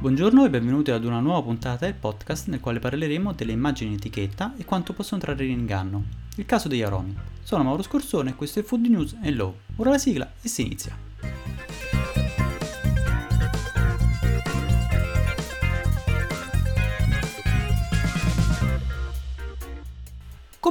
Buongiorno e benvenuti ad una nuova puntata del podcast nel quale parleremo delle immagini in etichetta e quanto possono trarre in inganno. Il caso degli aromi. Sono Mauro Scorsone e questo è Food News e Low. Ora la sigla e si inizia.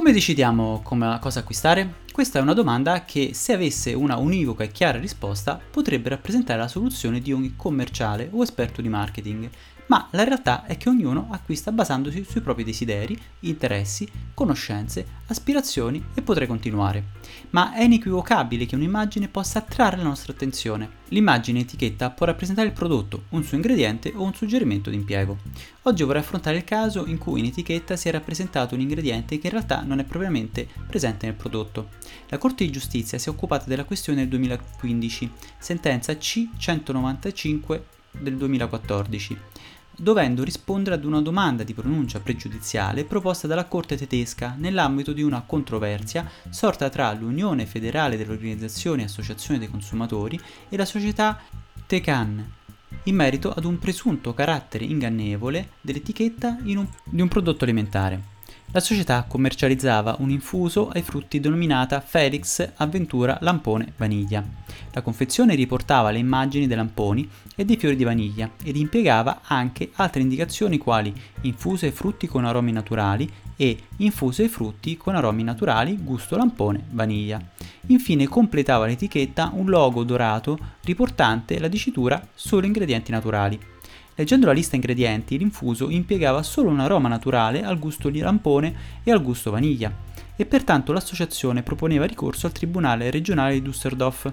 Come decidiamo come, cosa acquistare? Questa è una domanda che se avesse una univoca e chiara risposta potrebbe rappresentare la soluzione di ogni commerciale o esperto di marketing, ma la realtà è che ognuno acquista basandosi sui propri desideri, interessi, conoscenze, aspirazioni e potrei continuare. Ma è inequivocabile che un'immagine possa attrarre la nostra attenzione. L'immagine etichetta può rappresentare il prodotto, un suo ingrediente o un suggerimento di impiego. Oggi vorrei affrontare il caso in cui in etichetta si è rappresentato un ingrediente che in realtà non è propriamente presente nel prodotto. La Corte di Giustizia si è occupata della questione nel 2015, sentenza C195 del 2014 dovendo rispondere ad una domanda di pronuncia pregiudiziale proposta dalla Corte tedesca nell'ambito di una controversia sorta tra l'Unione federale delle organizzazioni e associazioni dei consumatori e la società Tecan in merito ad un presunto carattere ingannevole dell'etichetta un, di un prodotto alimentare. La società commercializzava un infuso ai frutti denominata Felix Avventura Lampone Vaniglia. La confezione riportava le immagini dei lamponi e dei fiori di vaniglia ed impiegava anche altre indicazioni quali infuso ai frutti con aromi naturali e infuso ai frutti con aromi naturali gusto lampone vaniglia. Infine completava l'etichetta un logo dorato riportante la dicitura solo ingredienti naturali. Leggendo la lista ingredienti, l'infuso impiegava solo un aroma naturale al gusto di lampone e al gusto vaniglia, e pertanto l'associazione proponeva ricorso al Tribunale regionale di Düsseldorf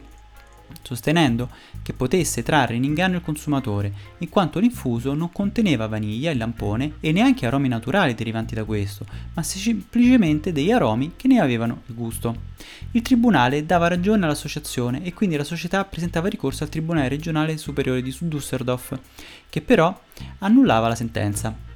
sostenendo che potesse trarre in inganno il consumatore, in quanto l'infuso non conteneva vaniglia, il lampone e neanche aromi naturali derivanti da questo, ma semplicemente degli aromi che ne avevano il gusto. Il tribunale dava ragione all'associazione e quindi la società presentava ricorso al Tribunale regionale superiore di Düsseldorf, che però annullava la sentenza.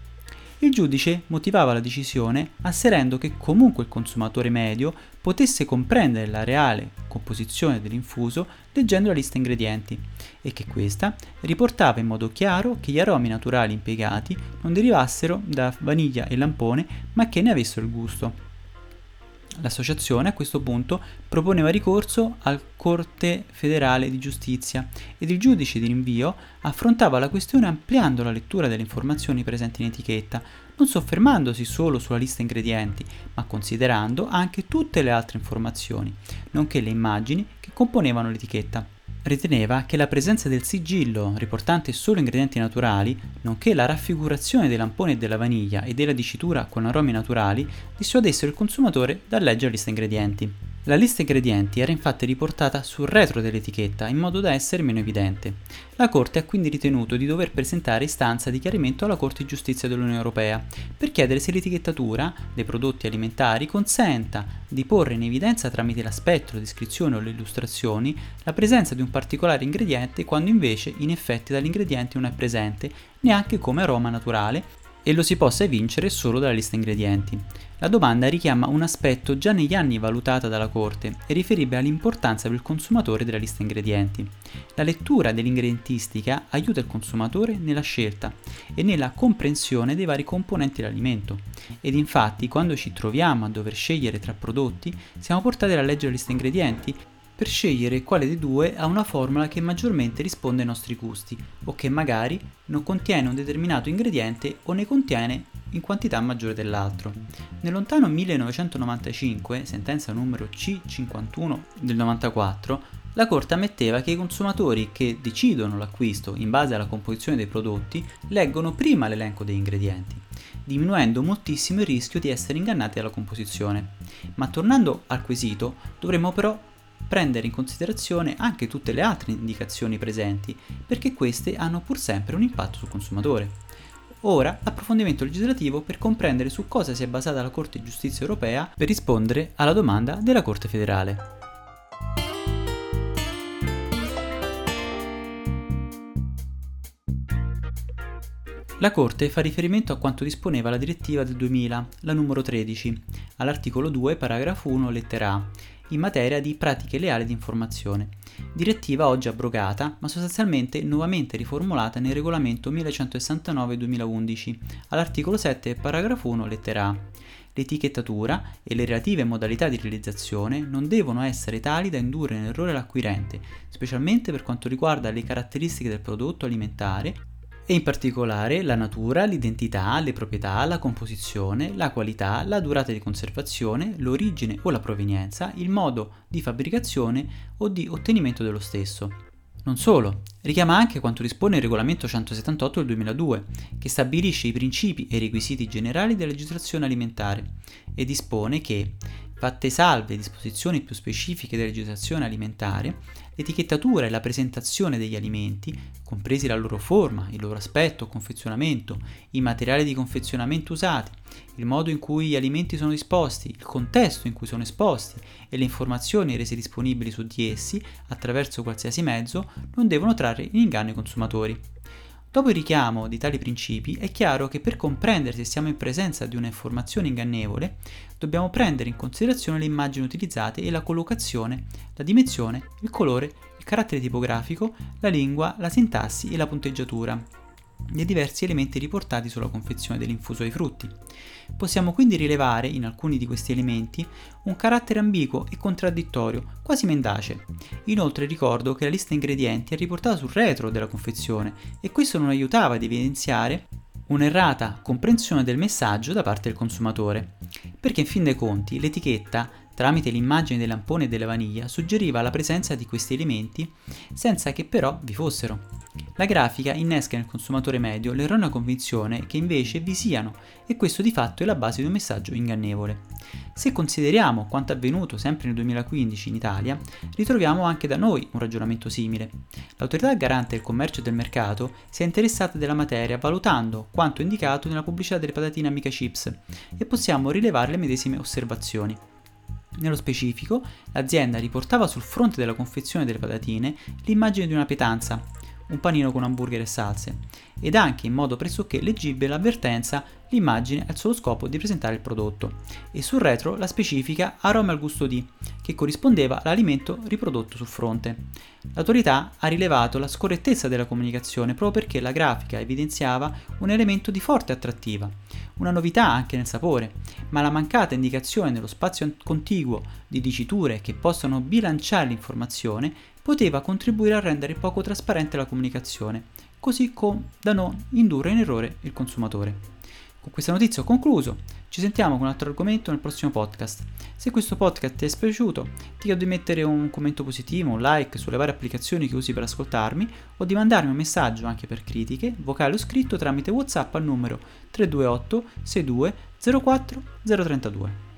Il giudice motivava la decisione asserendo che comunque il consumatore medio potesse comprendere la reale composizione dell'infuso leggendo la lista ingredienti e che questa riportava in modo chiaro che gli aromi naturali impiegati non derivassero da vaniglia e lampone ma che ne avessero il gusto. L'associazione a questo punto proponeva ricorso al Corte federale di giustizia ed il giudice di rinvio affrontava la questione ampliando la lettura delle informazioni presenti in etichetta, non soffermandosi solo sulla lista ingredienti, ma considerando anche tutte le altre informazioni, nonché le immagini che componevano l'etichetta riteneva che la presenza del sigillo, riportante solo ingredienti naturali, nonché la raffigurazione dei lamponi e della vaniglia e della dicitura con aromi naturali, dissuadessero il consumatore dal leggere lista ingredienti. La lista ingredienti era infatti riportata sul retro dell'etichetta in modo da essere meno evidente. La Corte ha quindi ritenuto di dover presentare istanza di chiarimento alla Corte di giustizia dell'Unione Europea per chiedere se l'etichettatura dei prodotti alimentari consenta di porre in evidenza tramite l'aspetto, la descrizione o le illustrazioni la presenza di un particolare ingrediente quando invece in effetti dall'ingrediente non è presente neanche come aroma naturale e lo si possa evincere solo dalla lista ingredienti. La domanda richiama un aspetto già negli anni valutata dalla Corte e riferibile all'importanza per il consumatore della lista ingredienti. La lettura dell'ingredientistica aiuta il consumatore nella scelta e nella comprensione dei vari componenti dell'alimento ed infatti quando ci troviamo a dover scegliere tra prodotti siamo portati a leggere la lista ingredienti per scegliere quale dei due ha una formula che maggiormente risponde ai nostri gusti o che magari non contiene un determinato ingrediente o ne contiene in quantità maggiore dell'altro. Nel lontano 1995, sentenza numero C51 del 94, la Corte ammetteva che i consumatori che decidono l'acquisto in base alla composizione dei prodotti leggono prima l'elenco degli ingredienti, diminuendo moltissimo il rischio di essere ingannati dalla composizione. Ma tornando al quesito, dovremmo però prendere in considerazione anche tutte le altre indicazioni presenti, perché queste hanno pur sempre un impatto sul consumatore. Ora, approfondimento legislativo per comprendere su cosa si è basata la Corte di Giustizia europea per rispondere alla domanda della Corte federale. La Corte fa riferimento a quanto disponeva la direttiva del 2000, la numero 13, all'articolo 2, paragrafo 1, lettera A, in materia di pratiche leali di informazione. Direttiva oggi abrogata, ma sostanzialmente nuovamente riformulata nel regolamento 1169-2011, all'articolo 7, paragrafo 1, lettera A. L'etichettatura e le relative modalità di realizzazione non devono essere tali da indurre in errore l'acquirente, specialmente per quanto riguarda le caratteristiche del prodotto alimentare e in particolare la natura, l'identità, le proprietà, la composizione, la qualità, la durata di conservazione, l'origine o la provenienza, il modo di fabbricazione o di ottenimento dello stesso. Non solo, richiama anche quanto dispone il regolamento 178 del 2002, che stabilisce i principi e i requisiti generali della legislazione alimentare e dispone che, fatte salve disposizioni più specifiche della legislazione alimentare, l'etichettatura e la presentazione degli alimenti, compresi la loro forma, il loro aspetto, confezionamento, i materiali di confezionamento usati, il modo in cui gli alimenti sono disposti, il contesto in cui sono esposti e le informazioni rese disponibili su di essi attraverso qualsiasi mezzo non devono trarre in inganno i consumatori. Dopo il richiamo di tali principi è chiaro che per comprendere se siamo in presenza di un'informazione ingannevole dobbiamo prendere in considerazione le immagini utilizzate e la collocazione, la dimensione, il colore, il carattere tipografico, la lingua, la sintassi e la punteggiatura dei diversi elementi riportati sulla confezione dell'infuso ai frutti. Possiamo quindi rilevare in alcuni di questi elementi un carattere ambiguo e contraddittorio, quasi mendace. Inoltre ricordo che la lista ingredienti è riportata sul retro della confezione e questo non aiutava ad evidenziare un'errata comprensione del messaggio da parte del consumatore, perché in fin dei conti l'etichetta tramite l'immagine del lampone e della vaniglia suggeriva la presenza di questi elementi senza che però vi fossero. La grafica innesca nel consumatore medio l'erronea convinzione che invece vi siano e questo di fatto è la base di un messaggio ingannevole. Se consideriamo quanto avvenuto sempre nel 2015 in Italia, ritroviamo anche da noi un ragionamento simile. L'autorità garante del commercio e del mercato si è interessata della materia valutando quanto indicato nella pubblicità delle patatine Amica Chips e possiamo rilevare le medesime osservazioni. Nello specifico, l'azienda riportava sul fronte della confezione delle patatine l'immagine di una pietanza, un panino con hamburger e salse, ed anche in modo pressoché leggibile l'avvertenza l'immagine ha il solo scopo di presentare il prodotto, e sul retro la specifica aroma al gusto di, che corrispondeva all'alimento riprodotto sul fronte. L'autorità ha rilevato la scorrettezza della comunicazione proprio perché la grafica evidenziava un elemento di forte attrattiva, una novità anche nel sapore, ma la mancata indicazione nello spazio contiguo di diciture che possano bilanciare l'informazione poteva contribuire a rendere poco trasparente la comunicazione, così da non indurre in errore il consumatore. Con questa notizia ho concluso, ci sentiamo con un altro argomento nel prossimo podcast. Se questo podcast ti è piaciuto, ti chiedo di mettere un commento positivo, un like sulle varie applicazioni che usi per ascoltarmi o di mandarmi un messaggio anche per critiche, vocale o scritto tramite WhatsApp al numero 328 62 04 032.